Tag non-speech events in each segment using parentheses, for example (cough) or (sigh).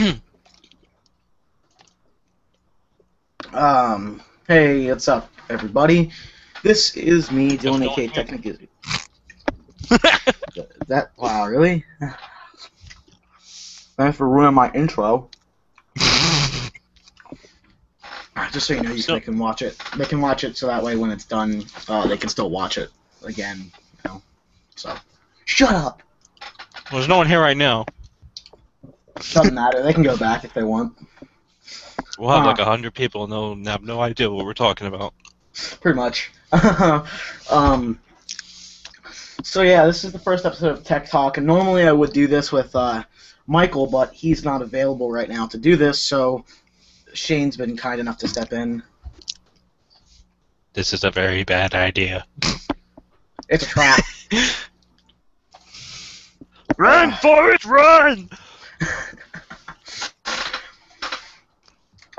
(clears throat) um, hey, what's up, everybody? This is me, Dylan, on? Technic. (laughs) that wow, really? (sighs) Thanks for ruining my intro. Just so you know, you So- they can watch it. They can watch it so that way when it's done, uh, they can still watch it again. You know, so shut up. There's no one here right now. Doesn't matter. They can go back if they want. We'll have Huh. like a hundred people and they'll have no idea what we're talking about. pretty much. (laughs) um, so yeah, this is the first episode of Tech Talk, and normally I would do this with uh, Michael, but he's not available right now to do this. So Shane's been kind enough to step in. This is a very bad idea. It's a trap. (laughs) Run, Forrest, run! (laughs)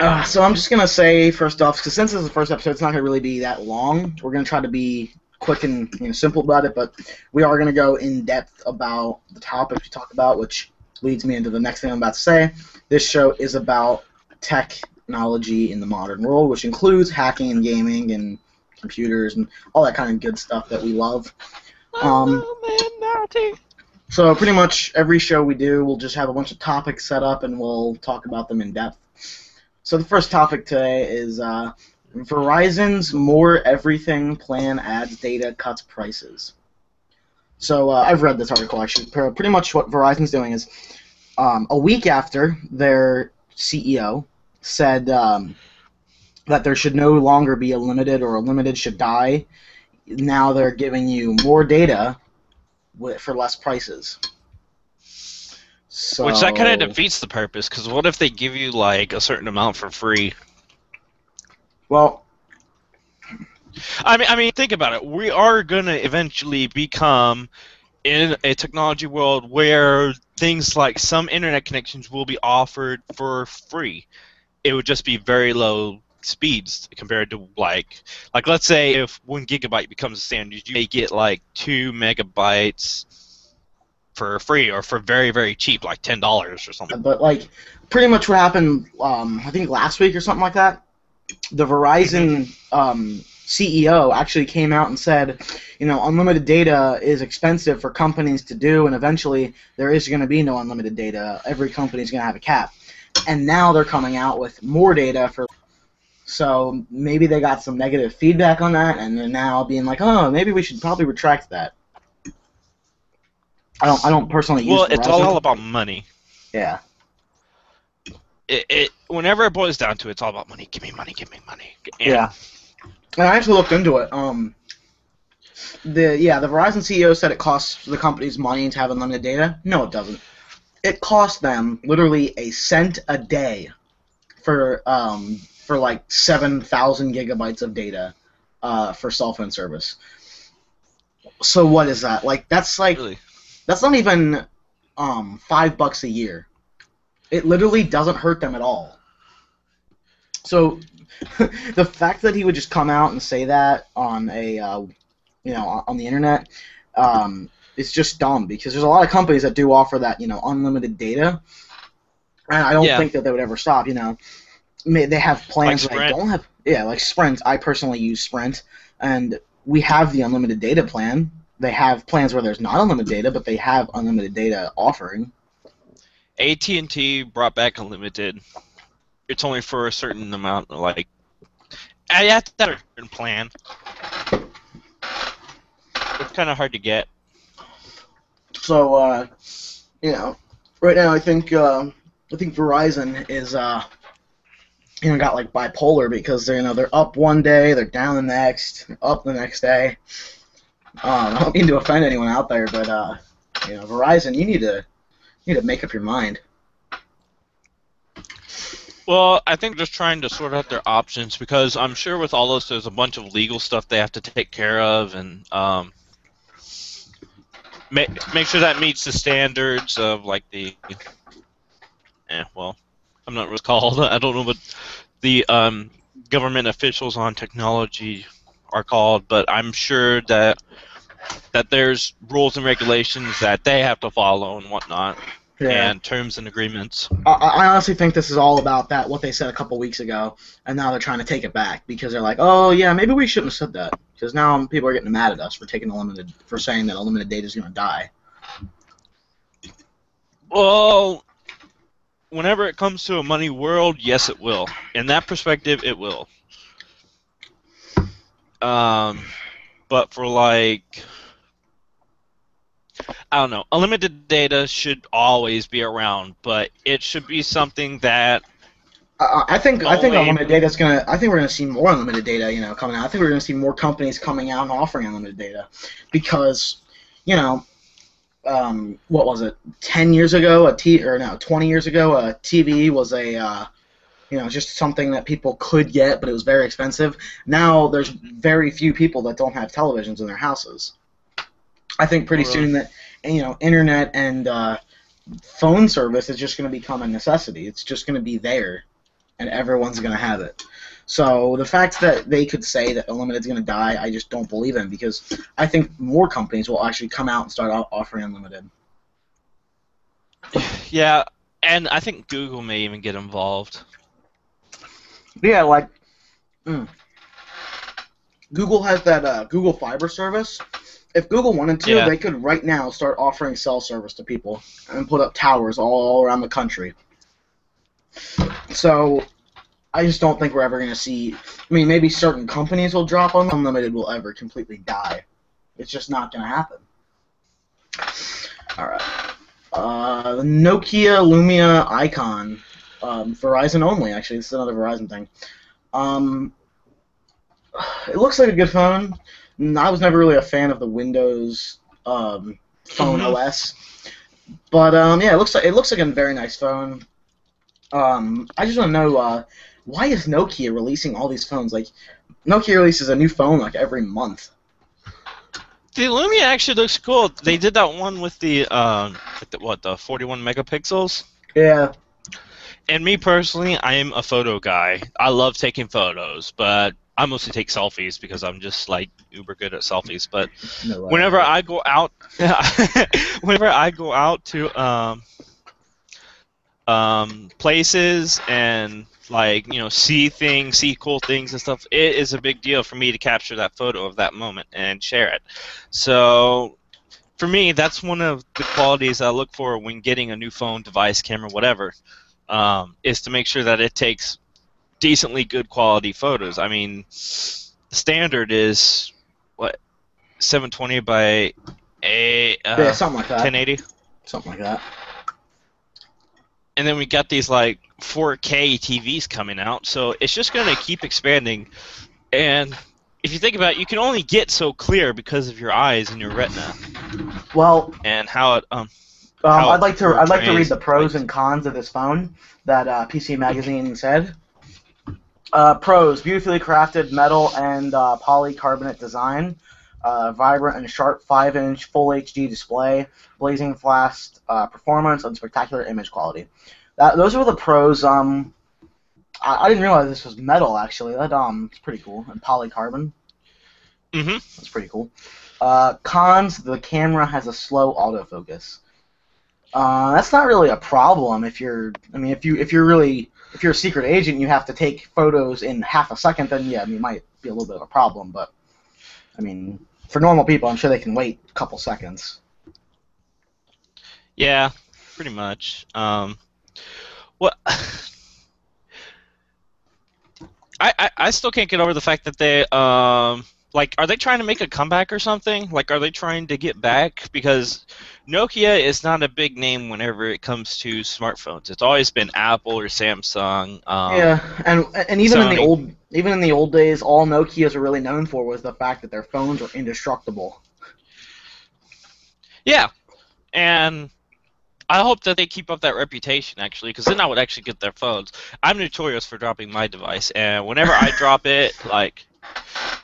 Uh, so I'm just gonna say first off, because since this is the first episode, it's not gonna really be that long. We're gonna try to be quick and you know, simple about it, but we are gonna go in depth about the topics we talk about, which leads me into the next thing I'm about to say. This show is about technology in the modern world, which includes hacking and gaming and computers and all that kind of good stuff that we love. Um, So pretty much every show we do, we'll just have a bunch of topics set up and we'll talk about them in depth. So the first topic today is uh, Verizon's more everything plan adds data cuts prices. So uh, I've read this article actually. Pretty much what Verizon's doing is um, a week after their CEO said um, that there should no longer be a limited or a limited should die. Now they're giving you more data for less prices. So, Which that kind of defeats the purpose, because what if they give you like a certain amount for free? well, I mean, I mean, think about it. We are gonna eventually become in a technology world where things like some internet connections will be offered for free. It would just be very low speeds compared to like, like let's say if one gigabyte becomes a standard, you may get like two megabytes for free or for very very cheap, like ten dollars or something. but like pretty much what happened um, I think last week or something like that. The Verizon um, CEO actually came out and said, you know, unlimited data is expensive for companies to do, and eventually there is going to be no unlimited data. Every company is going to have a cap, and now they're coming out with more data for. So maybe they got some negative feedback on that, and they're now being like, oh, maybe we should probably retract that. I don't. I don't personally use. Well, it's Verizon. all about money. Yeah. It, it whenever it boils down to it, it's all about money. Give me money. Give me money. And Yeah. And I actually looked into it. Um, the yeah, the Verizon CEO said it costs the companies money to have unlimited data. No, it doesn't. It costs them literally a cent a day for um for like seven thousand gigabytes of data uh, for cell phone service. So what is that? Like that's like Really. that's not even um five bucks a year. It literally doesn't hurt them at all. So (laughs) the fact that he would just come out and say that on a uh, you know on- the internet um, is just dumb because there's a lot of companies that do offer that you know unlimited data, and I don't Yeah. think that they would ever stop. You know, they have plans Like that I don't have. Yeah, like Sprint. I personally use Sprint, and we have the unlimited data plan. They have plans where there's not unlimited data, but they have unlimited data offering. AT and T brought back unlimited. It's only for a certain amount, like I have to have a certain plan. It's kind of hard to get. So, uh, you know, right now I think uh, I think Verizon is uh, you know got like bipolar because they're you know they're up one day, they're down the next, up the next day. Um, I don't mean to offend anyone out there, but uh, you know, Verizon, you need to you need to make up your mind. Well, I think just trying to sort out their options because I'm sure with all this, there's a bunch of legal stuff they have to take care of and um, make make sure that meets the standards of like the. Eh, well, I'm not really called. (laughs) I don't know what the um, government officials on technology are called, but I'm sure that that there's rules and regulations that they have to follow and whatnot. Yeah. and terms and agreements. I, I honestly think this is all about that what they said a couple weeks ago, and now they're trying to take it back because they're like, oh yeah, maybe we shouldn't have said that because now people are getting mad at us for taking a limited for saying that unlimited data is going to die. Well, whenever it comes to a money world, yes, it will. In that perspective, it will. Um, but for like, I don't know, unlimited data should always be around, but it should be something that I, I think I think unlimited data is gonna. I think we're gonna see more unlimited data. You know, coming out. I think we're gonna see more companies coming out and offering unlimited data, because, you know, um, what was it? Ten years ago, a T or no, twenty years ago, a TV was a, uh, you know, just something that people could get, but it was very expensive. Now there's very few people that don't have televisions in their houses. I think pretty Right. soon that you know, internet and uh, phone service is just going to become a necessity. It's just going to be there and everyone's going to have it. So the fact that they could say that unlimited is going to die, I just don't believe in because I think more companies will actually come out and start offering unlimited. (sighs) Yeah, and I think Google may even get involved. Yeah, like mm. Google has that uh, Google Fiber service. If Google wanted to, Yeah. they could right now start offering cell service to people and put up towers all around the country. So, I just don't think we're ever going to see. I mean, maybe certain companies will drop them. unlimited will ever completely die. It's just not going to happen. All right. Uh, the Nokia Lumia Icon, um, Verizon only. Actually, this is another Verizon thing. Um, it looks like a good phone. I was never really a fan of the Windows um, phone Mhm. OS, but um, yeah, it looks like it looks like a very nice phone. Um, I just want to know uh, why is Nokia releasing all these phones? Like, Nokia releases a new phone like every month. The Lumia actually looks cool. They did that one with the um, the, what the 41 megapixels. Yeah, And me personally, I am a photo guy. I love taking photos, but I mostly take selfies because I'm just like uber good at selfies. But no, uh, whenever I go out, (laughs) whenever I go out to um, um, places and like you know see things, see cool things and stuff, it is a big deal for me to capture that photo of that moment and share it. So for me, that's one of the qualities I look for when getting a new phone, device, camera, whatever, um, is to make sure that it takes decently good quality photos. I mean, the standard is what 720 by a uh, yeah, something like that. 1080, Something like that. And then we got these like 4K TVs coming out. So it's just going to keep expanding. And if you think about it, you can only get so clear because of your eyes and your retina Well, and how it um Um, how I'd like to I'd like to read the pros and cons of this phone that uh, PC Magazine said. Uh, pros: beautifully crafted metal and uh, polycarbonate design, uh, vibrant and sharp 5-inch full HD display, blazing fast uh, performance, and spectacular image quality. That, those were the pros. Um, I, I didn't realize this was metal actually. That um, it's pretty cool and polycarbon. hmm That's pretty cool. Uh, cons: the camera has a slow autofocus. Uh, that's not really a problem if you're. I mean, if you if you're really if you're a secret agent, you have to take photos in half a second. Then yeah, I mean, it might be a little bit of a problem. But I mean, for normal people, I'm sure they can wait a couple seconds. Yeah, pretty much. Um, what? (laughs) I, I I still can't get over the fact that they um like are they trying to make a comeback or something? Like are they trying to get back because Nokia is not a big name whenever it comes to smartphones. It's always been Apple or Samsung. Um, yeah, and and even in the old even in the old days, all Nokia's were really known for was the fact that their phones were indestructible. Yeah, and I hope that they keep up that reputation actually, because then I would actually get their phones. I'm notorious for dropping my device, and whenever I drop it, like,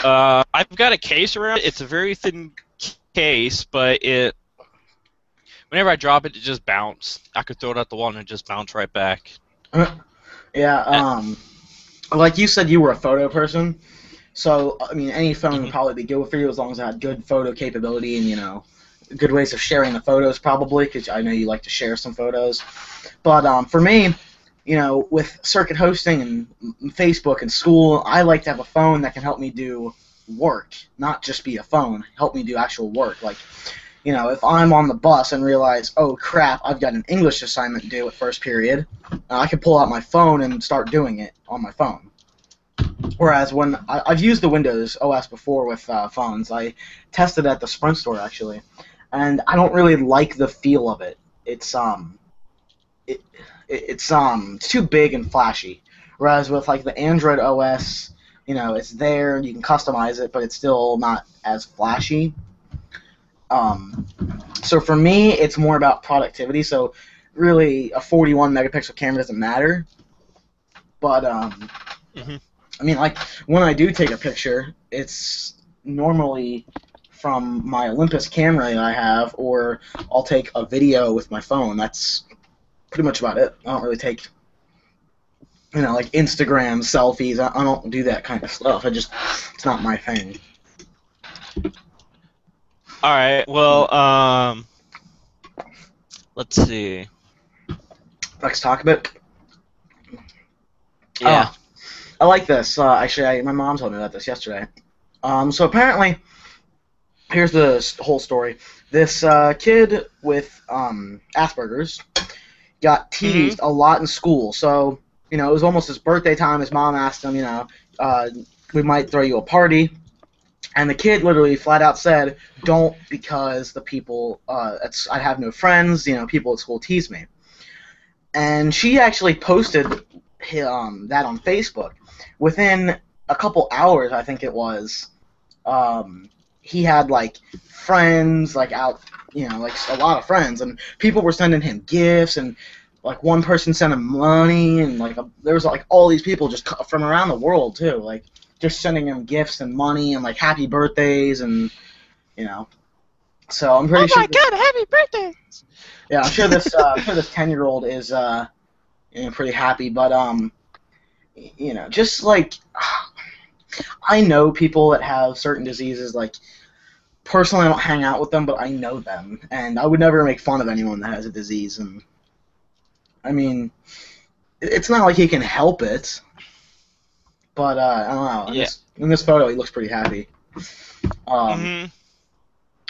uh, I've got a case around. it. It's a very thin case, but it. Whenever I drop it, it just bounce. I could throw it at the wall and it just bounce right back. (laughs) Yeah, um, like you said, you were a photo person, so I mean, any phone would Mhm. probably be good for you as long as it had good photo capability and you know, good ways of sharing the photos, probably, because I know you like to share some photos. But um, for me, you know, with circuit hosting and Facebook and school, I like to have a phone that can help me do work, not just be a phone. Help me do actual work. Like, you know, if I'm on the bus and realize, oh crap, I've got an English assignment due at first period, I can pull out my phone and start doing it on my phone. Whereas when I, have used the Windows OS before with uh, phones, I tested at the Sprint store actually, and I don't really like the feel of it. It's um, it, it's um, it's too big and flashy. Whereas with like the Android OS, you know, it's there, you can customize it, but it's still not as flashy. Um, so for me, it's more about productivity. So really, a 41 megapixel camera doesn't matter. But um, mm-hmm. I mean, like when I do take a picture, it's normally from my Olympus camera that I have, or I'll take a video with my phone. That's pretty much about it. I don't really take, you know, like Instagram selfies. I, I don't do that kind of stuff. I just, it's not my thing. All right. Well, um, let's see. Let's talk about. Yeah. Oh, I like this. Uh, actually, I, my mom told me about this yesterday. Um, so apparently, here's the whole story. This uh, kid with um, Asperger's got mm-hmm. teased mm-hmm. a lot in school. So you know, it was almost his birthday time. His mom asked him, you know, uh, we might throw you a party. And the kid literally flat out said, "Don't because the people, uh, I have no friends. You know, people at school tease me." And she actually posted um, that on Facebook. Within a couple hours, I think it was, um, he had like friends like out, you know, like a lot of friends, and people were sending him gifts, and like one person sent him money, and like a, there was like all these people just from around the world too, like just sending him gifts and money and like happy birthdays and you know. So I'm pretty sure. Oh my sure God! Happy birthday! Yeah, I'm sure this. Uh, I'm sure this (laughs) ten year old is uh, you know, pretty happy. But um, you know, just like I know people that have certain diseases. Like personally, I don't hang out with them, but I know them, and I would never make fun of anyone that has a disease. And I mean, it's not like he can help it. But uh, I don't know. In, yeah. this, in this photo, he looks pretty happy. Um, mm-hmm.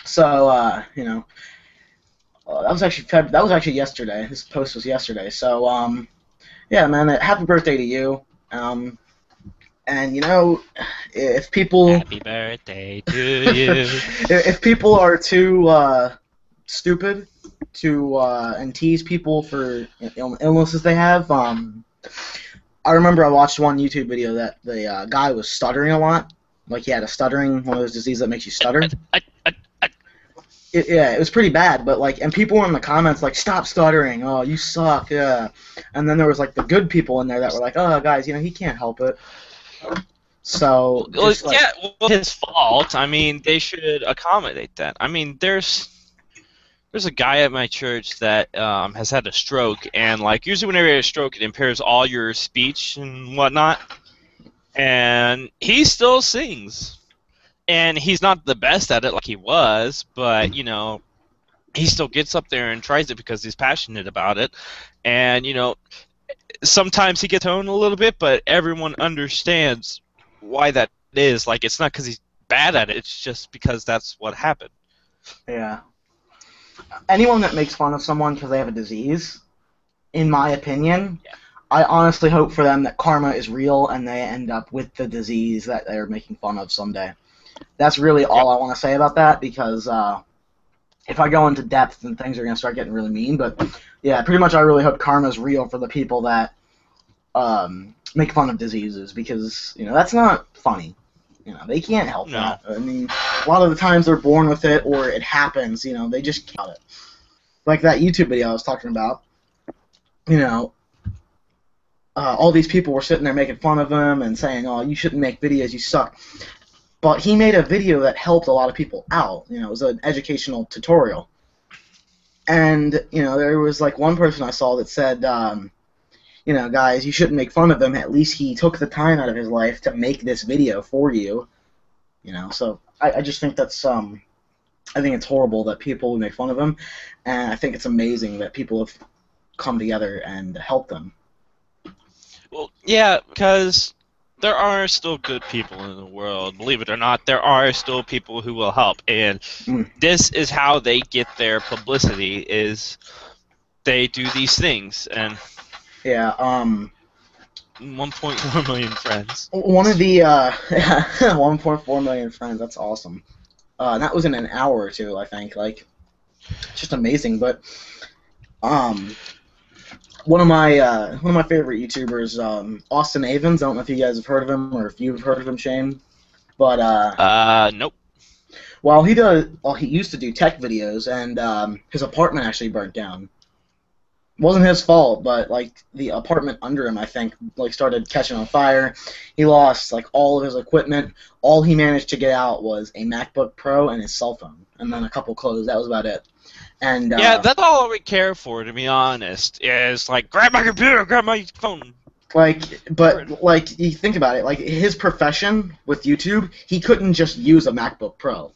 So uh, you know, uh, that was actually Feb- that was actually yesterday. This post was yesterday. So um, yeah, man, uh, happy birthday to you. Um, and you know, if people happy birthday to you. (laughs) if people are too uh, stupid to uh, and tease people for Ill- illnesses they have, um, I remember I watched one YouTube video that the uh, guy was stuttering a lot. Like he had a stuttering, one of those diseases that makes you stutter. It, yeah, it was pretty bad, but like, and people were in the comments like, "Stop stuttering! Oh, you suck!" Yeah, and then there was like the good people in there that were like, "Oh, guys, you know, he can't help it." So, well, like, yeah, well, his fault. I mean, they should accommodate that. I mean, there's there's a guy at my church that um, has had a stroke, and like usually whenever you have a stroke, it impairs all your speech and whatnot. And he still sings and he's not the best at it like he was, but you know, he still gets up there and tries it because he's passionate about it, and you know, sometimes he gets owned a little bit, but everyone understands why that is. Like, it's not because he's bad at it; it's just because that's what happened. Yeah. Anyone that makes fun of someone because they have a disease, in my opinion, yeah. I honestly hope for them that karma is real and they end up with the disease that they're making fun of someday that's really all I want to say about that because uh, if I go into depth, then things are going to start getting really mean. But yeah, pretty much I really hope karma's real for the people that um, make fun of diseases because you know that's not funny. You know they can't help no. that. I mean, a lot of the times they're born with it or it happens. You know they just count it. Like that YouTube video I was talking about. You know, uh, all these people were sitting there making fun of him and saying, "Oh, you shouldn't make videos. You suck." but he made a video that helped a lot of people out. You know, it was an educational tutorial. And, you know, there was like one person I saw that said, um, you know, guys, you shouldn't make fun of him. At least he took the time out of his life to make this video for you. You know, so I, I just think that's um, I think it's horrible that people make fun of him, and I think it's amazing that people have come together and helped them. Well, yeah, because there are still good people in the world. Believe it or not, there are still people who will help, and Mm. this is how they get their publicity: is they do these things, and Yeah. Um. 1.4 million friends. One of the uh, (laughs) 1.4 million friends. That's awesome. Uh, that was in an hour or two, I think. Like, just amazing. But um, one of my uh, one of my favorite YouTubers, um, Austin Evans. I don't know if you guys have heard of him or if you've heard of him, Shane. But uh, Uh, nope. well, he does. Well, he used to do tech videos, and um, his apartment actually burnt down. It wasn't his fault, but like the apartment under him, I think, like started catching on fire. He lost like all of his equipment. All he managed to get out was a MacBook Pro and his cell phone, and then a couple clothes. That was about it. And uh, Yeah, that's all we care for, to be honest. Is like grab my computer, grab my phone. Like, but like you think about it, like his profession with YouTube, he couldn't just use a MacBook Pro.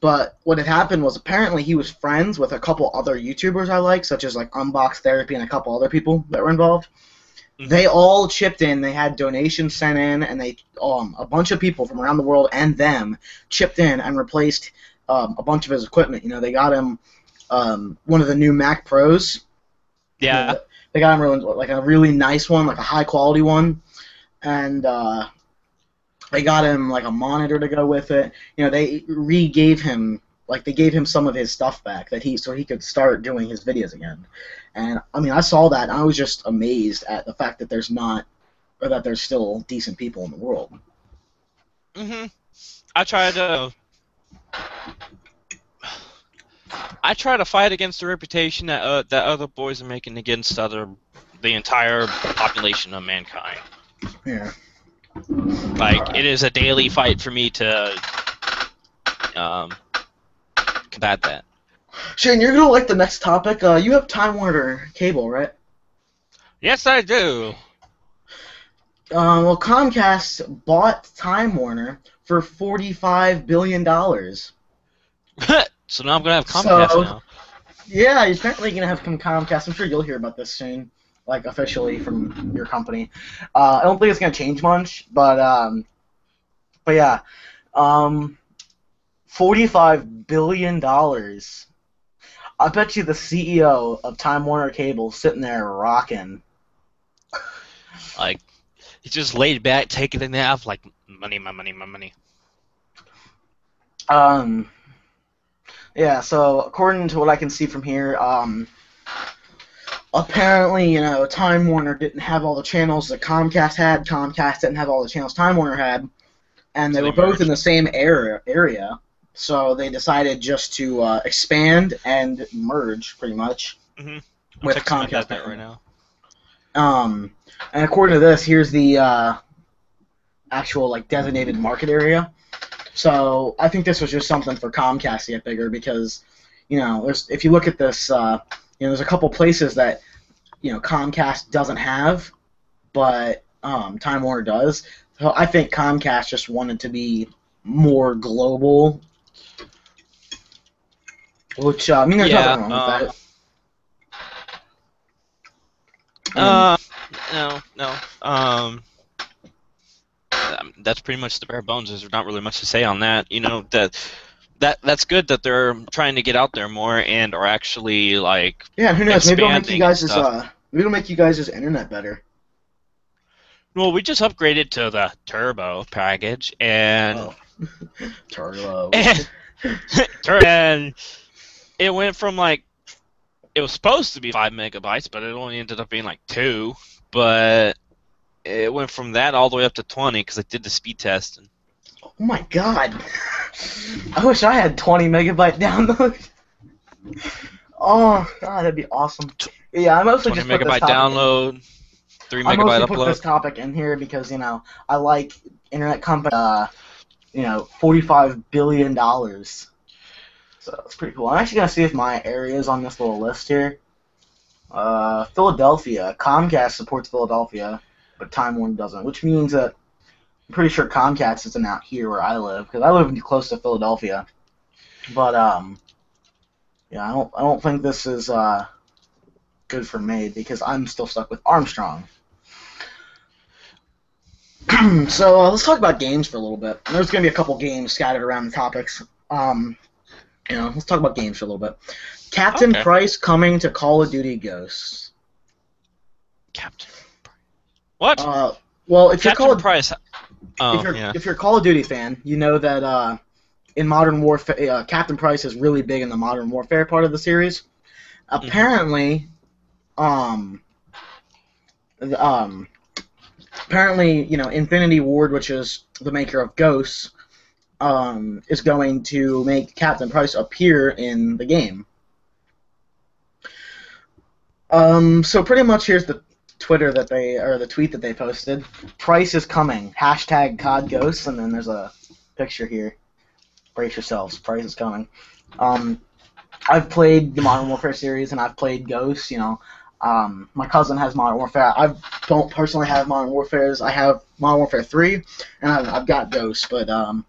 But what had happened was apparently he was friends with a couple other YouTubers I like, such as like Unbox Therapy and a couple other people that were involved. Mhm. They all chipped in. They had donations sent in, and they um a bunch of people from around the world and them chipped in and replaced um, a bunch of his equipment. You know, they got him um, one of the new Mac Pros. Yeah. They got him really, like a really nice one, like a high quality one, and uh, they got him like a monitor to go with it. You know, they re-gave him like they gave him some of his stuff back that he so he could start doing his videos again. And I mean, I saw that and I was just amazed at the fact that there's not or that there's still decent people in the world. hmm I try to. I try to fight against the reputation that uh, that other boys are making against other the entire population of mankind. Yeah. Like it is a daily fight for me to um, combat that. Shane, you're gonna like the next topic. Uh, you have Time Warner cable, right? Yes, I do. Um, well, Comcast bought Time Warner for forty-five billion dollars. (laughs) so now I'm gonna have Comcast So- now. Yeah, you're apparently gonna have some Comcast. I'm sure you'll hear about this soon, like officially from your company. Uh, I don't think it's gonna change much, but um, but yeah, um, forty-five billion dollars. I bet you the CEO of Time Warner Cable sitting there rocking. Like he just laid back, taking a nap, like money, my money, my money. Um, yeah, so according to what I can see from here, um, apparently, you know, Time Warner didn't have all the channels that Comcast had. Comcast didn't have all the channels Time Warner had, and they So were both in the same area. Area, so they decided just to uh, expand and merge, pretty much. Mhm. With I'm texting my dad Comcast that right now. Um, and according to this, here's the uh, actual like designated market area. So I think this was just something for Comcast to get bigger because, you know, there's if you look at this, uh, you know, there's a couple places that, you know, Comcast doesn't have, but um, Time Warner does. So I think Comcast just wanted to be more global. Which uh, I mean, there's Yeah, nothing wrong uh, with that. Um, Uh, no, no. Um, um, that's pretty much the bare bones. There's not really much to say on that. You know that that that's good that they're trying to get out there more and are actually like Yeah, who knows? Maybe it'll make you guys' uh, maybe it'll make you guys' internet better. well, we just upgraded to the turbo package and Oh. (laughs) Turbo. (laughs) and, and it went from like it was supposed to be five megabytes, but it only ended up being like two. But it went from that all the way up to twenty because I did the speed test. And oh my god. I wish I had 20 megabyte (laughs) download. Oh god, that'd be awesome. Yeah, I mostly Twenty just put this megabyte download, three I mostly megabyte put this upload. topic in here because you know I like internet company. Uh, you know, 45 billion dollars. So it's pretty cool. I'm actually gonna see if my area is on this little list here. Uh, Philadelphia. Comcast supports Philadelphia, but Time Warner doesn't, which means that I'm pretty sure Comcast isn't out here where I live because I live close to Philadelphia. But um, yeah, I don't I don't think this is uh good for me because I'm still stuck with Armstrong. (clears throat) so uh, let's talk about games for a little bit. There's gonna be a couple games scattered around the topics. Um, you know, let's talk about games for a little bit. Captain Okay. Price coming to Call of Duty Ghosts. Captain. What? Uh, well, if you're Call of, Price. Oh if you're yeah. if you're a Call of Duty fan, you know that uh, in Modern Warfare, uh, Captain Price is really big in the Modern Warfare part of the series. Mm-hmm. Apparently, um, um, apparently, you know, Infinity Ward, which is the maker of Ghosts, um, is going to make Captain Price appear in the game. Um, so pretty much here's the Twitter that they or the tweet that they posted. Price is coming. Hashtag COD Ghosts, and then there's a picture here. Brace yourselves. Price is coming. Um, I've played the Modern Warfare series, and I've played Ghosts. You know, um, my cousin has Modern Warfare. I don't personally have Modern Warfare's. I have Modern Warfare 3, and I've, I've got Ghosts, but um,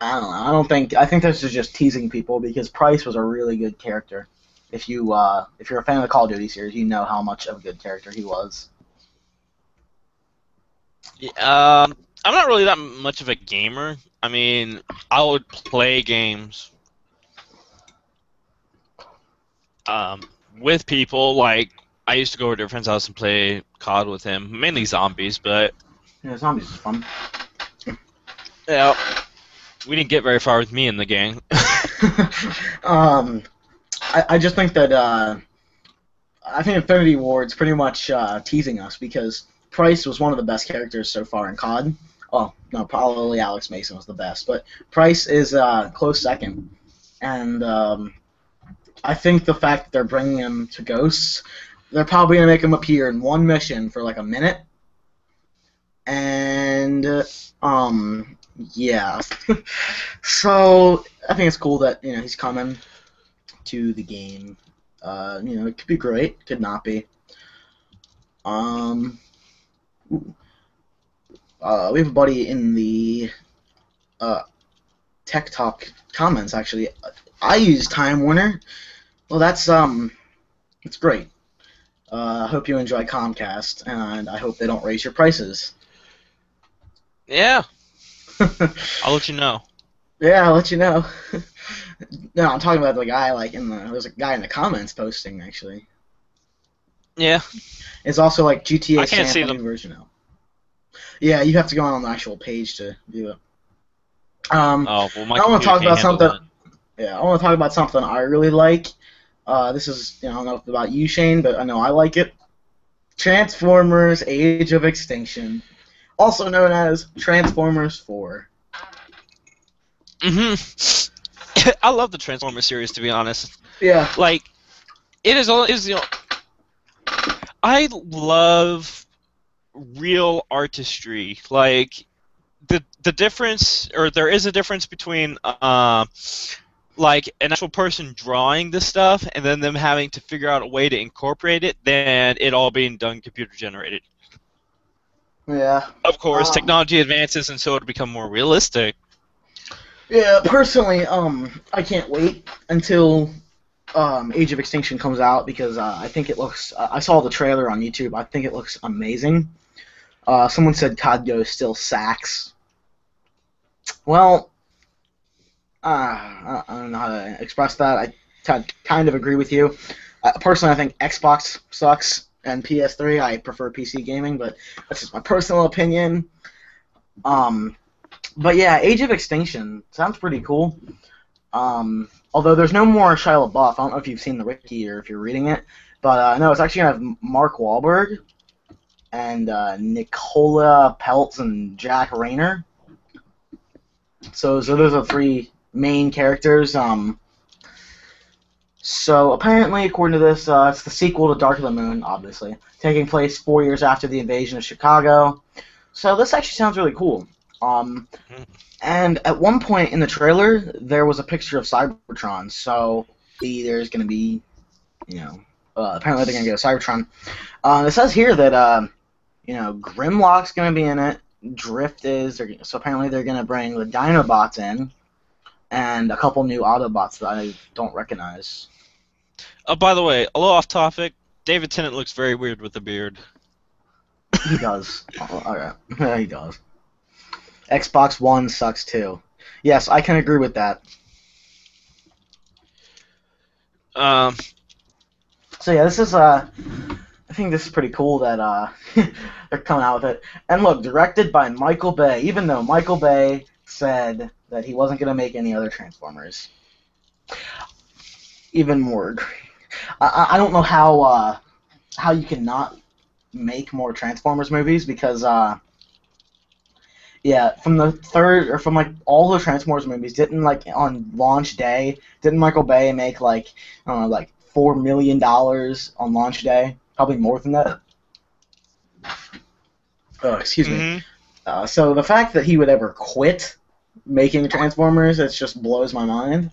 I don't know. I don't think. I think this is just teasing people because Price was a really good character. If you uh, if you're a fan of the Call of Duty series, you know how much of a good character he was. Yeah, Um, I'm not really that much of a gamer. I mean, I would play games um, with people. Like, I used to go over to a friend's house and play COD with him, mainly zombies, but Yeah, zombies is fun. yeah, we didn't get very far with me in the gang. (laughs) (laughs) um, I, I just think that uh, I think Infinity Ward's pretty much uh, teasing us because Price was one of the best characters so far in COD. Oh no, probably Alex Mason was the best, but Price is uh, close second, and um, I think the fact that they're bringing him to Ghosts, they're probably gonna make him appear in one mission for like a minute, and uh, um, yeah. (laughs) so I think it's cool that you know he's coming to the game. Uh, you know, it could be great, could not be. Um, uh, we have a buddy in the uh, Tech Talk comments. Actually, I use Time Warner. Well, that's um, it's great. Uh, I hope you enjoy Comcast, and I hope they don't raise your prices. yeah, (laughs) I'll let you know. Yeah, I'll let you know. (laughs) no, I'm talking about the guy like in the there's a guy in the comments posting actually. Yeah, It's also like GTA I can't San see them. version out. Yeah, you have to go on the actual page to view it. Um, Oh well, my I wanna talk about something- yeah, I want to talk about something I really like. Uh, this is you know, I don't know about you, Shane, but I know I like it. Transformers: Age of Extinction, also known as Transformers 4. Mhm. (coughs) I love the Transformers series to be honest. Yeah, like it is all is you know I love real artistry like the the difference or there is a difference between um like an actual person drawing this stuff and then them having to figure out a way to incorporate it than it all being done computer generated yeah. of course Um, technology advances and so it'll become more realistic Yeah, personally, um, I can't wait until um, Age of Extinction comes out because uh, I think it looks. Uh, I saw the trailer on YouTube. I think it looks amazing. Uh, someone said COD still sacks. Well, uh, I I don't know how to express that. I t- kind of agree with you. Uh, personally, I think Xbox sucks and PS3. I prefer PC gaming, but that's just my personal opinion. Um, but yeah, Age of Extinction sounds pretty cool. Um, although there's no more Shia LaBeouf. I don't know if you've seen the wiki or if you're reading it, but uh, no, it's actually gonna have Mark Wahlberg and uh, Nicola Peltz and Jack Reynor. So, so those are three main characters. Um, so apparently, according to this, uh, it's the sequel to Dark of the Moon, obviously, taking place four years after the invasion of Chicago. So this actually sounds really cool. Um, and at one point in the trailer, there was a picture of Cybertron. So there's going to be, you know, uh, apparently they're going to get a Cybertron. Uh, it says here that, uh, you know, Grimlock's going to be in it. Drift is. So apparently they're going to bring the Dinobots in. and a couple new Autobots that I don't recognize. Oh, by the way, a little off topic. David Tennant looks very weird with a beard. He does. (laughs) oh, all right, yeah, (laughs) he does. Xbox One sucks too. Yes, I can agree with that. Um, So yeah, this is uh, I think this is pretty cool that uh, (laughs) they're coming out with it. And look, directed by Michael Bay. Even though Michael Bay said that he wasn't gonna make any other Transformers. Even more agree. I, I- I don't know how uh, how you can not make more Transformers movies because uh, yeah, from the third or from like all the Transformers movies, didn't like on launch day, didn't Michael Bay make like I don't know like four million dollars on launch day? Probably more than that. Oh, excuse me. mhm. Uh, so the fact that he would ever quit making Transformers, it just blows my mind.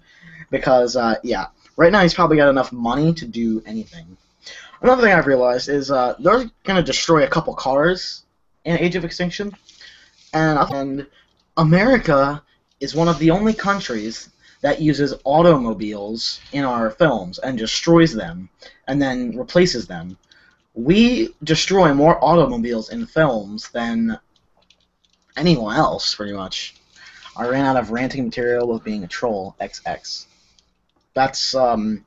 Because uh, yeah, right now he's probably got enough money to do anything. Another thing I've realized is uh, they're gonna destroy a couple cars in Age of Extinction, and and America is one of the only countries that uses automobiles in our films and destroys them and then replaces them. We destroy more automobiles in films than anyone else, pretty much. I ran out of ranting material with being a troll. XX. That's um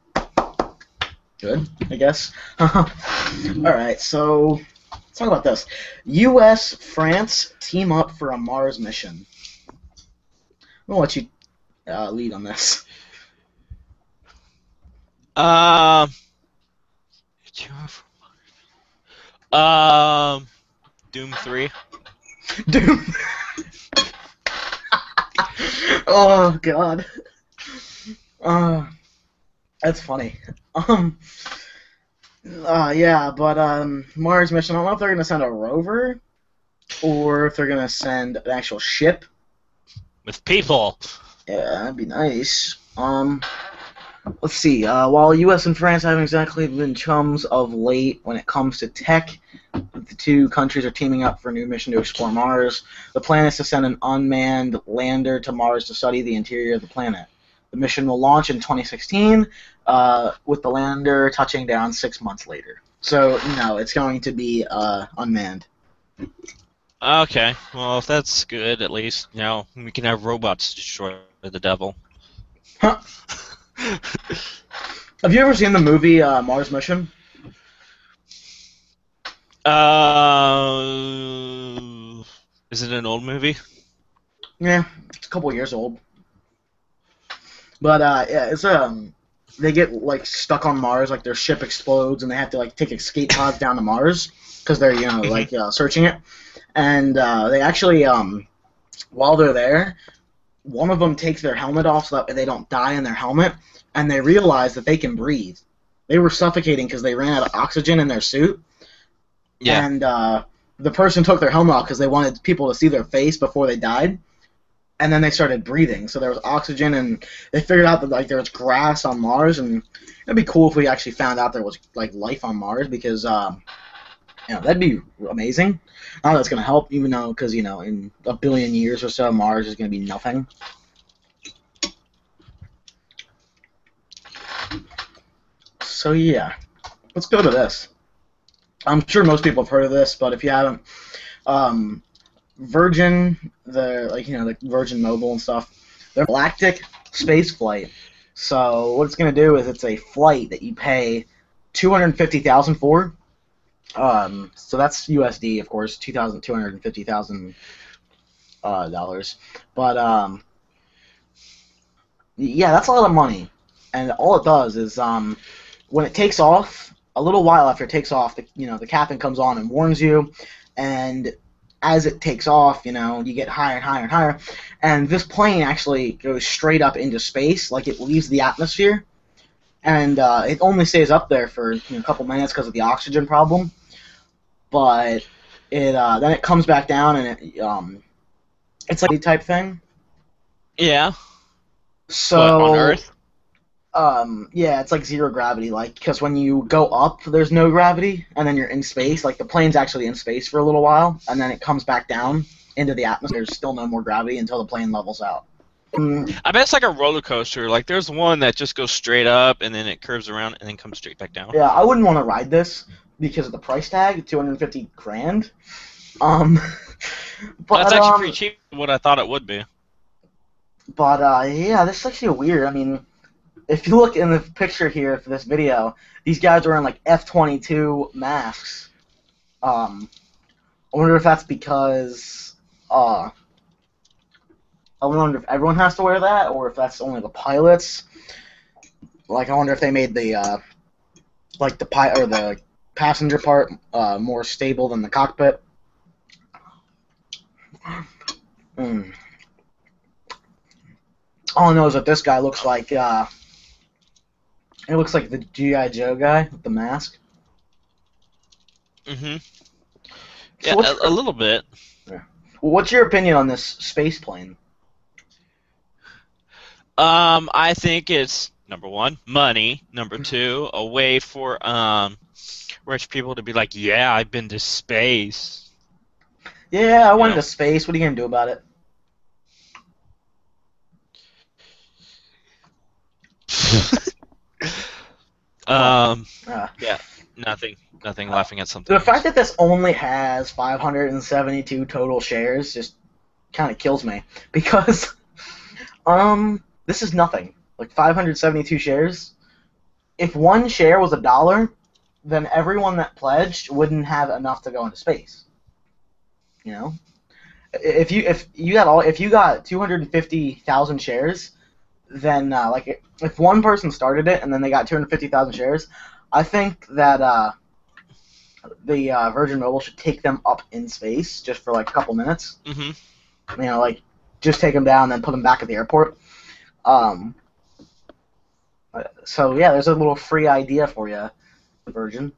good, I guess. (laughs) All right, so let's talk about this. U.S. France team up for a Mars mission. I'm gonna let you uh, lead on this. Um. Um. Doom three. Doom. oh God. Uh, that's funny. Um. Uh, yeah, but um, Mars mission. I don't know if they're gonna send a rover, or if they're gonna send an actual ship. with people. Yeah, that'd be nice. Um, let's see. Uh, while U.S. and France haven't exactly been chums of late when it comes to tech, the two countries are teaming up for a new mission to explore Mars. The plan is to send an unmanned lander to Mars to study the interior of the planet. The mission will launch in 2016, uh, with the lander touching down six months later. So, no, it's going to be uh, unmanned. Okay, well if that's good, at least you know we can have robots destroy the devil. Huh. (laughs) Have you ever seen the movie uh, Mars Mission? Uh, is it an old movie? Yeah, it's a couple years old. But uh, yeah, it's um, they get like stuck on Mars, like their ship explodes, and they have to like take escape pods down to Mars because they're you know (laughs) like uh, searching it, and uh, they actually um, while they're there, one of them takes their helmet off so that they don't die in their helmet, and they realize that they can breathe. They were suffocating because they ran out of oxygen in their suit, Yeah. and uh, the person took their helmet off because they wanted people to see their face before they died. And then they started breathing, so there was oxygen, and they figured out that like there was grass on Mars, and it'd be cool if we actually found out there was like life on Mars because, um, you know, that'd be amazing. Not that it's gonna help, even though because you know in a billion years or so Mars is gonna be nothing. So yeah, let's go to this. I'm sure most people have heard of this, but if you haven't, um, Virgin, the like you know the Virgin Mobile and stuff, they're galactic space flight. So what it's gonna do is it's a flight that you pay two hundred fifty thousand for. Um, so that's USD, of course, two thousand two hundred fifty thousand uh, dollars. But um, yeah, that's a lot of money. And all it does is um, when it takes off, a little while after it takes off, the you know the captain comes on and warns you, and as it takes off, you know you get higher and higher and higher, and this plane actually goes straight up into space, like it leaves the atmosphere, and uh, it only stays up there for you know, a couple minutes because of the oxygen problem, but it uh, then it comes back down and it um, it's like a type thing. Yeah. So on Earth? Um, yeah, it's like zero gravity, like because when you go up, there's no gravity, and then you're in space. Like the plane's actually in space for a little while, and then it comes back down into the atmosphere. There's still no more gravity until the plane levels out. I bet it's like a roller coaster. Like there's one that just goes straight up and then it curves around and then comes straight back down. yeah, I wouldn't want to ride this because of the price tag, 250 grand. Um, (laughs) but That's actually um, pretty cheap. What I thought it would be. But uh, yeah, this is actually weird. I mean, if you look in the picture here for this video, these guys are in like F-22 masks. Um, I wonder if that's because uh, I wonder if everyone has to wear that, or if that's only the pilots. Like, I wonder if they made the uh, like the pi- or the passenger part uh, more stable than the cockpit. Hmm. All I know is that this guy looks like uh, it looks like the GI Joe guy with the mask. Mm-hmm. So Yeah, a, a little bit. Yeah. what's your opinion on this space plane? Um, I think it's number one, money. Number two, a way for um rich people to be like, yeah, I've been to space. Yeah, I went Yeah. into space. What are you gonna do about it? (laughs) um, Uh, nothing, nothing. Laughing at something. the fact that this only has 572 total shares just kind of kills me (laughs) because um this is nothing. Like 572 shares. If one share was a dollar, then everyone that pledged wouldn't have enough to go into space. You know, if you if you got all if you got 250,000 shares, then uh, like if one person started it and then they got 250,000 shares, I think that uh, the uh, Virgin Mobile should take them up in space just for like a couple minutes. hmm You know, like just take them down and then put them back at the airport. Um, so yeah, there's a little free idea for you, Virgin.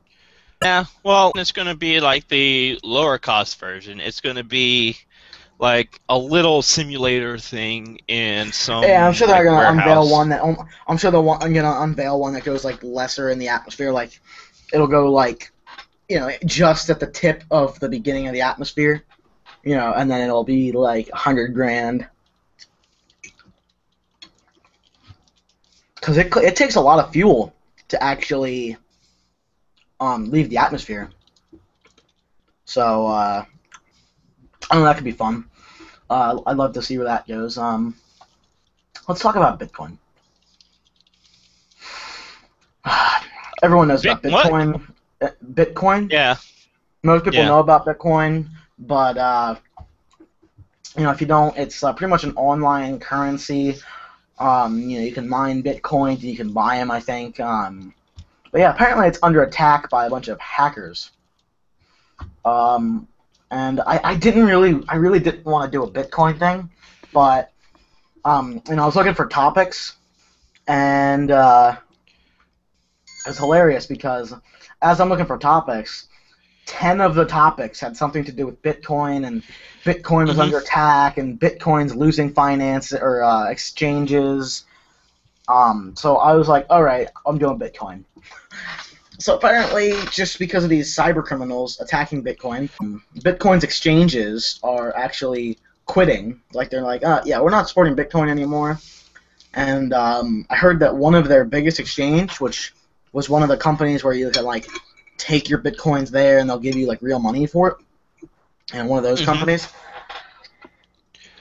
Yeah. Well, it's gonna be like the lower cost version. It's gonna be like a little simulator thing in some. yeah, I'm sure they're like, gonna unveil one that um, I'm sure they're one- gonna unveil one that goes like lesser in the atmosphere. Like it'll go like you know just at the tip of the beginning of the atmosphere. You know, and then it'll be like a hundred grand. Because it it takes a lot of fuel to actually um leave the atmosphere. So uh, I don't know. That could be fun. Uh, I'd love to see where that goes. Um, let's talk about Bitcoin. (sighs) Everyone knows about Bit- what? Bitcoin. Uh, Bitcoin. Yeah. Most people Yeah. know about Bitcoin, but uh, you know if you don't, it's uh, pretty much an online currency. Um, you know you can mine Bitcoin, you can buy them. I think. Um, but yeah, apparently it's under attack by a bunch of hackers. Um, and I, I didn't really, I really didn't want to do a Bitcoin thing, but um, know I was looking for topics, and uh, it was hilarious because as I'm looking for topics, ten of the topics had something to do with Bitcoin, and Bitcoin was Mhm. under attack, and Bitcoin's losing finance or uh, exchanges. Um, so I was like, all right, I'm doing Bitcoin. (laughs) So apparently, just because of these cyber criminals attacking Bitcoin, um, Bitcoin's exchanges are actually quitting. Like they're like, uh, yeah, we're not supporting Bitcoin anymore. And um, I heard that one of their biggest exchange, which was one of the companies where you can like take your bitcoins there and they'll give you like real money for it, and one of those Mhm. companies.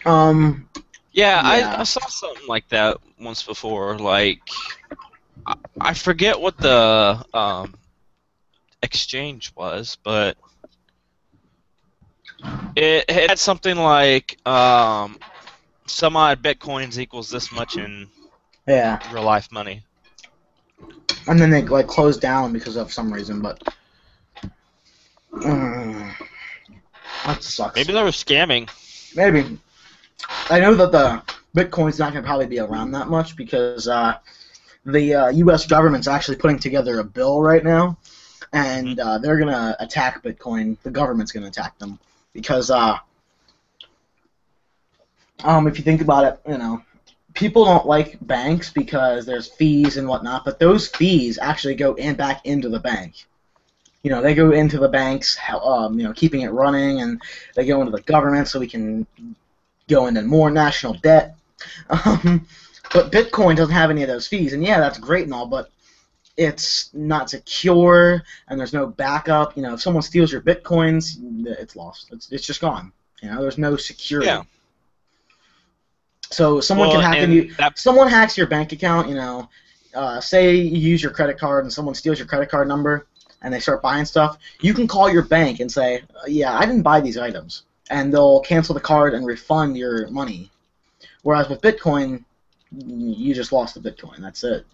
Um, Yeah, Yeah. I, I saw something like that once before. Like, I, forget what the um, exchange was, but it, it had something like um, some odd bitcoins equals this much in yeah, real life money. and then they like closed down because of some reason, but. Mm, that sucks. Maybe they were scamming. Maybe. I know that the Bitcoin's not going to probably be around that much because uh, the uh, U.S. government's actually putting together a bill right now, and uh, they're to attack Bitcoin. The government's to attack them because, uh, um, if you think about it, you know, people don't like banks because there's fees and whatnot, but those fees actually go in back into the bank. You know, they go into the banks, um, you know, keeping it running, and they go into the government so we can go into more national debt. (laughs) Um, but Bitcoin doesn't have any of those fees, and yeah, that's great and all, but it's not secure, and there's no backup. You know, if someone steals your bitcoins, it's lost. It's it's just gone. You know, there's no security. Yeah. So someone Well, can hack into that- someone hacks your bank account. You know, uh, say you use your credit card and someone steals your credit card number and they start buying stuff. You can call your bank and say, "Uh, "Yeah, I didn't buy these items," and they'll cancel the card and refund your money. Whereas with Bitcoin, you just lost the Bitcoin. That's it.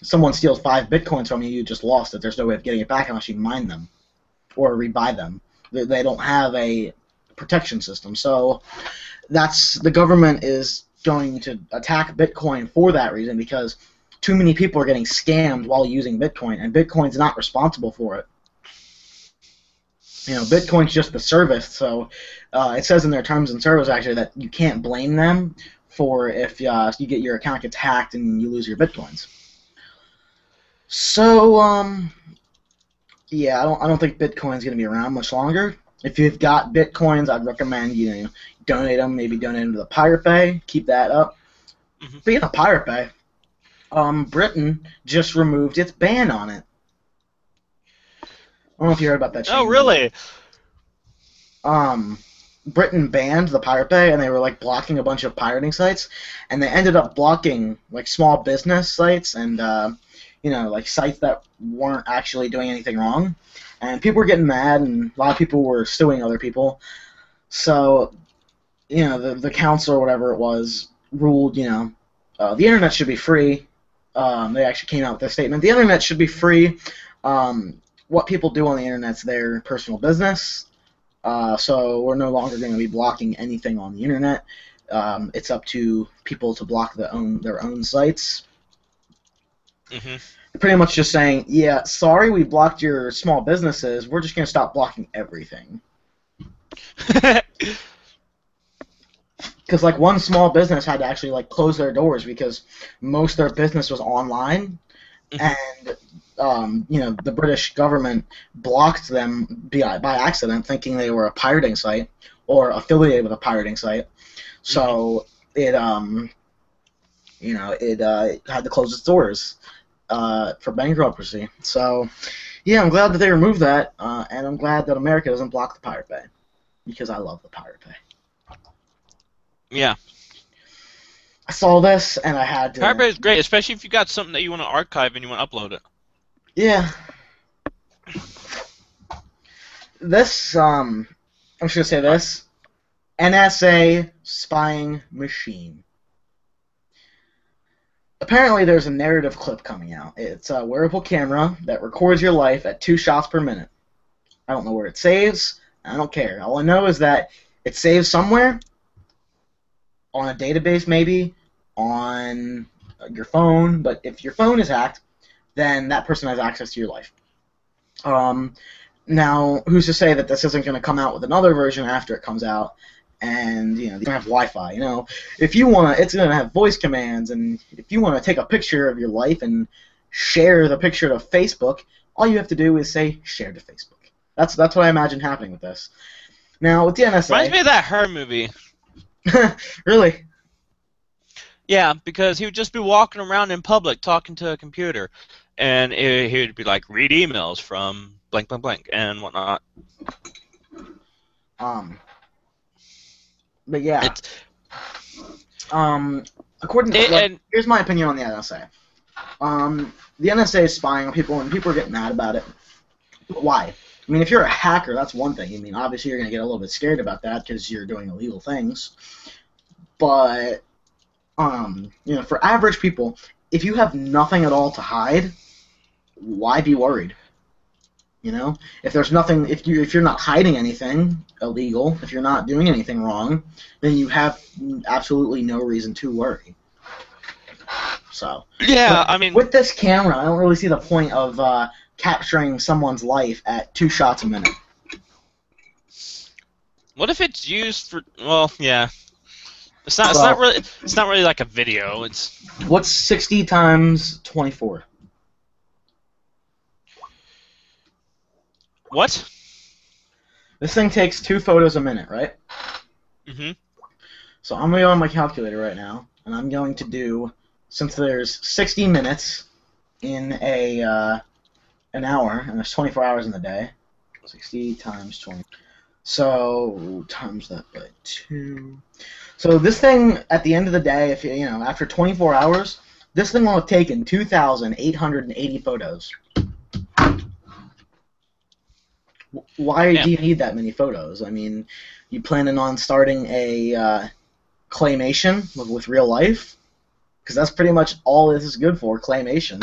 If someone steals five Bitcoins from you, you just lost it. There's no way of getting it back unless you mine them or rebuy them. They, they don't have a protection system. So that's the government is going to attack Bitcoin for that reason because too many people are getting scammed while using Bitcoin, and Bitcoin's not responsible for it. You know, Bitcoin's just the service, so uh, it says in their terms and service actually that you can't blame them for if uh, you get your account gets hacked and you lose your bitcoins. So, um, yeah, I don't, I don't think Bitcoin's going to be around much longer. If you've got bitcoins, I'd recommend you know, donate them. Maybe donate them to the Pirate Bay. Keep that up. Mhm. Speaking of Pirate Bay, um, Britain just removed its ban on it. I don't know if you heard about that. Oh, really? um, Britain banned the Pirate Bay, and they were like blocking a bunch of pirating sites, and they ended up blocking like small business sites and uh, you know like sites that weren't actually doing anything wrong, and people were getting mad, and a lot of people were suing other people. So, you know, the the council or whatever it was ruled, you know, uh, the internet should be free. Um, they actually came out with this statement: the internet should be free. Um, what people do on the internet's their personal business. Uh, so we're no longer going to be blocking anything on the internet. Um, it's up to people to block their own their own sites. hmm Pretty much just saying, yeah, sorry, we blocked your small businesses. We're just going to stop blocking everything. (laughs) Because like one small business had to actually like close their doors because most of their business was online, Mhm. and um, you know the British government blocked them by, by accident, thinking they were a pirating site or affiliated with a pirating site. So it um, you know it, uh, it had to close its doors uh, for bankruptcy. So yeah, I'm glad that they removed that, uh, and I'm glad that America doesn't block the Pirate Bay because I love the Pirate Bay. yeah. I saw this and I had to. Pirate Bay is great, especially if you got something that you want to archive and you want to upload it. Yeah. This um, I'm just gonna say this. NSA spying machine. Apparently, there's a narrative clip coming out. It's a wearable camera that records your life at two shots per minute. I don't know where it saves. I don't care. All I know is that it saves somewhere on a database, maybe on your phone. But if your phone is hacked, then that person has access to your life. Um, now, who's to say that this isn't going to come out with another version after it comes out? And you know, you're gonna have Wi-Fi. You know, if you wanna, it's gonna have voice commands, and if you wanna take a picture of your life and share the picture to Facebook, all you have to do is say share to Facebook. That's that's what I imagine happening with this. Now with the Reminds me of that Her movie. (laughs) really, Yeah, because he would just be walking around in public talking to a computer, and he he would be like, read emails from blank, blank, blank, and whatnot. um, but yeah, It's, um, according to it, and here's my opinion on the NSA. Um, the NSA is spying on people, and people are getting mad about it. Why? I mean, if you're a hacker, that's one thing. I mean, obviously you're going to get a little bit scared about that because you're doing illegal things. But, um, you know, for average people, if you have nothing at all to hide, why be worried? You know, if there's nothing, if you if you're not hiding anything illegal, if you're not doing anything wrong, then you have absolutely no reason to worry. So. yeah, But I mean, With this camera, I don't really see the point of uh, capturing someone's life at two shots a minute. what if it's used for? Well, yeah. It's not. It's not really. It's not really like a video. It's What's 60 times 24? what? This thing takes two photos a minute, right? hmm So I'm gonna go on my calculator right now, and I'm going to do since there's 60 minutes in a uh, an hour, and there's 24 hours in the day. 60 times 20. So times that by two. So this thing, at the end of the day, if you you know, after 24 hours, this thing will have taken 2,880 photos. Why Yeah. do you need that many photos? I mean, you planning on starting a uh, claymation with, with real life? Because that's pretty much all this is good for, claymation.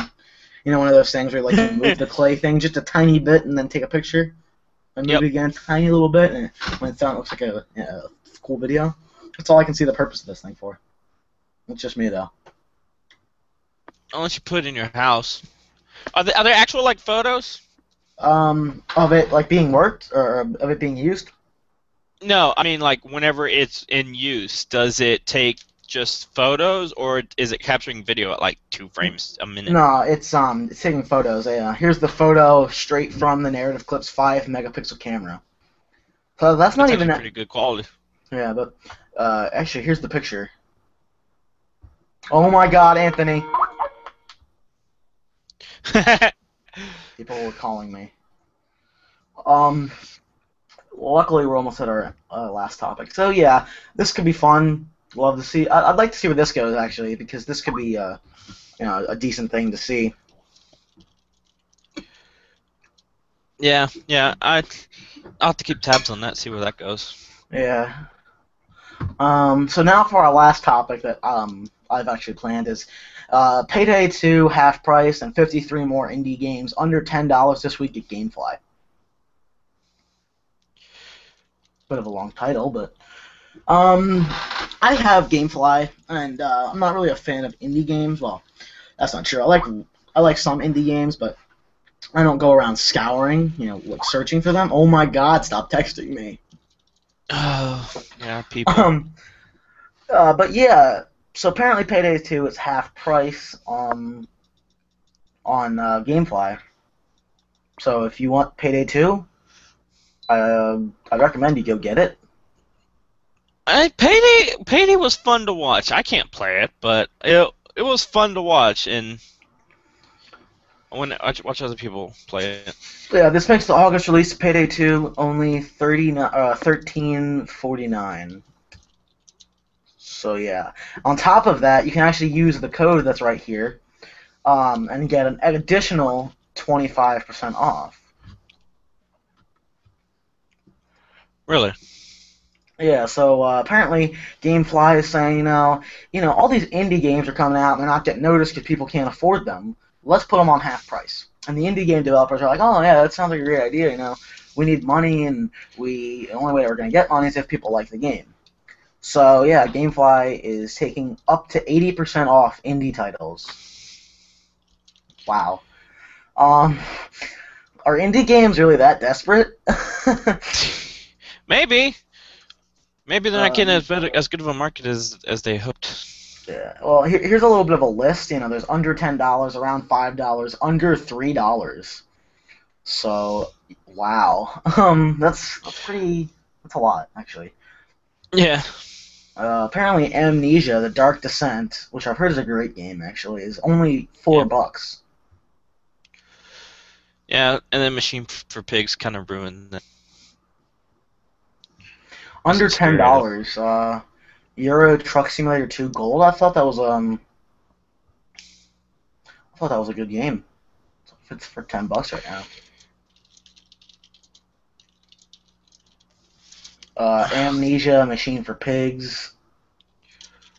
You know, one of those things where like you move the (laughs) clay thing just a tiny bit and then take a picture, and move Yep. it again a tiny little bit, and when it's done, it looks like a, a cool video. That's all I can see the purpose of this thing for. It's just me though. Unless you put it in your house. Are there, are there actual like photos? Um, of it like being worked or of it being used. No, I mean like whenever it's in use, does it take just photos or is it capturing video at like two frames a minute? No, it's um, it's taking photos. Yeah, here's the photo straight from the Narrative Clips five megapixel camera. So that's not even that. pretty good quality. Yeah, but uh, actually, here's the picture. Oh my God, Anthony! (laughs) People were calling me. Um, luckily we're almost at our uh, last topic. So yeah, this could be fun. Love to see. I- I'd like to see where this goes actually, because this could be uh, you know, a decent thing to see. yeah, yeah. I I'll have to keep tabs on that, see where that goes. Yeah. Um, so now for our last topic that um, I've actually planned is uh, Payday 2 half price and 53 more indie games under $10 this week at GameFly. Bit of a long title, but um, I have GameFly, and uh, I'm not really a fan of indie games. Well, that's not true. I like I like some indie games, but I don't go around scouring, you know, like searching for them. Oh my God! Stop texting me. Oh, (sighs) yeah, people. Um, uh, but yeah, so apparently Payday 2 is half price um, on uh, GameFly. So if you want Payday 2, uh, I recommend you go get it. I Payday Payday was fun to watch. I can't play it, but it it was fun to watch and when I watch, watch other people play it. Yeah, this makes the August release of Payday 2 only 30, uh, 13.49. So yeah. On top of that, you can actually use the code that's right here um, and get an additional 25% off. Really? Yeah, so uh, apparently GameFly is saying, you know, you know, all these indie games are coming out and they're not getting noticed because people can't afford them. Let's put them on half price. And the indie game developers are like, oh yeah, that sounds like a great idea. You know, we need money, and we the only way we're gonna get money is if people like the game. So yeah, GameFly is taking up to 80% off indie titles. Wow. Um, are indie games really that desperate? (laughs) Maybe. Maybe they're not getting Um, as better, as good of a market as as they hoped. Yeah. Well, here, here's a little bit of a list. You know, there's under ten dollars, around five dollars, under three dollars. So, wow. (laughs) Um, that's, that's pretty. That's a lot, actually. Yeah. Uh, apparently, Amnesia: The Dark Descent, which I've heard is a great game, actually, is only four Yeah. bucks. Yeah, and then Machine for Pigs kind of ruined that. Under ten dollars. Uh, Euro Truck Simulator 2 Gold. I thought that was um. I thought that was a good game. It's for ten bucks right now. Uh, Amnesia, Machine for Pigs.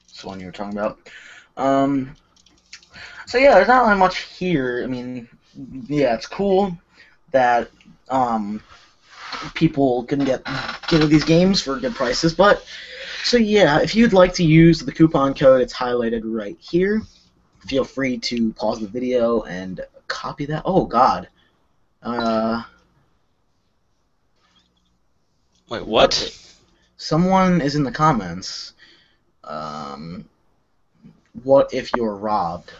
That's the one you were talking about. Um, so yeah, there's not really much here. I mean, yeah, it's cool that um, people can get get these games for good prices. But so yeah, if you'd like to use the coupon code, it's highlighted right here. Feel free to pause the video and copy that. Oh God. Uh, Wait, what? Someone is in the comments. Um, what if you're robbed?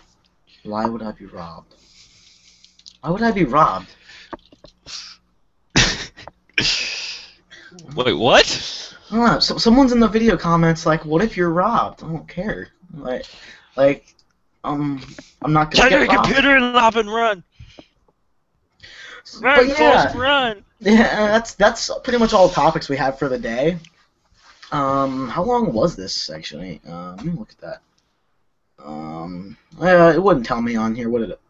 Why would I be robbed? Why would I be robbed? (laughs) Wait, what? Know. So, someone's in the video comments like, "What if you're robbed?" I don't care. Like, like, um, I'm not gonna Turn get your robbed. computer and hop and run. But Run, yeah, Forrest, run. yeah, that's that's pretty much all the topics we have for the day. Um, how long was this actually? Uh, let me look at that. Um, uh, it wouldn't tell me on here. What did it?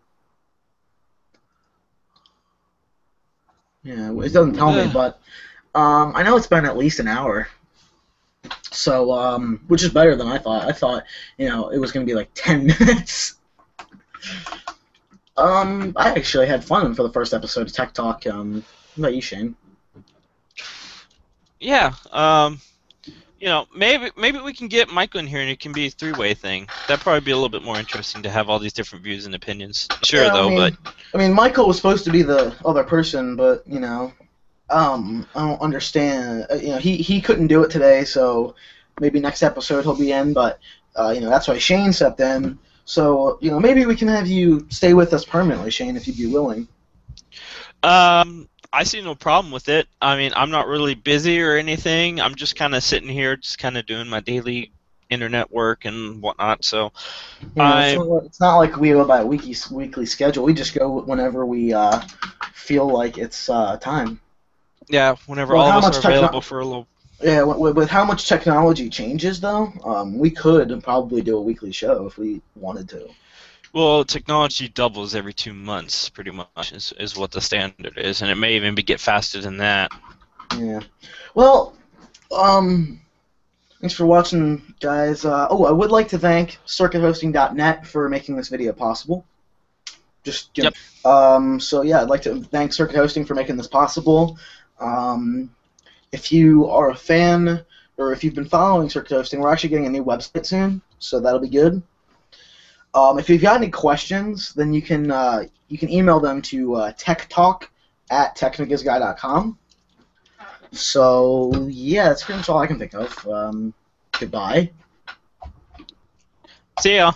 Yeah, it doesn't tell me, but um, I know it's been at least an hour. So, um, which is better than I thought. I thought, you know, it was gonna be like (laughs) ten minutes. Um, I actually had fun for the first episode of Tech Talk. Um, what about you, Shane? Yeah. Um, you know, maybe maybe we can get Michael in here and it can be a three-way thing. That'd probably be a little bit more interesting to have all these different views and opinions. Sure, Yeah, I though, mean, but I mean, Michael was supposed to be the other person, but you know, um, I don't understand. Uh, You know, he he couldn't do it today, so maybe next episode he'll be in. But uh, you know, that's why Shane stepped in. So you know, maybe we can have you stay with us permanently, Shane, if you'd be willing. um, I see no problem with it. I mean, I'm not really busy or anything. I'm just kind of sitting here, just kind of doing my daily internet work and whatnot. So, I- it's, not, it's not like we go by a weekly weekly schedule. We just go whenever we uh, feel like it's uh, time. Yeah, whenever Well, all how of us much are techno- available for a little. Yeah, with, with how much technology changes, though, um, we could probably do a weekly show if we wanted to. Well, technology doubles every two months, pretty much, is, is what the standard is, and it may even be get faster than that. Yeah. Well, um, thanks for watching, guys. Uh, oh, I would like to thank CircuitHosting.net for making this video possible. Just you know, um, so yeah, I'd like to thank Circuit Hosting for making this possible. Um, if you are a fan or if you've been following Circuit Hosting, we're actually getting a new website soon, so that'll be good. Um, if you've got any questions, then you can uh, you can email them to uh, techtalk at technicasguy.com. So yeah, that's pretty much all I can think of. Um, goodbye. See ya.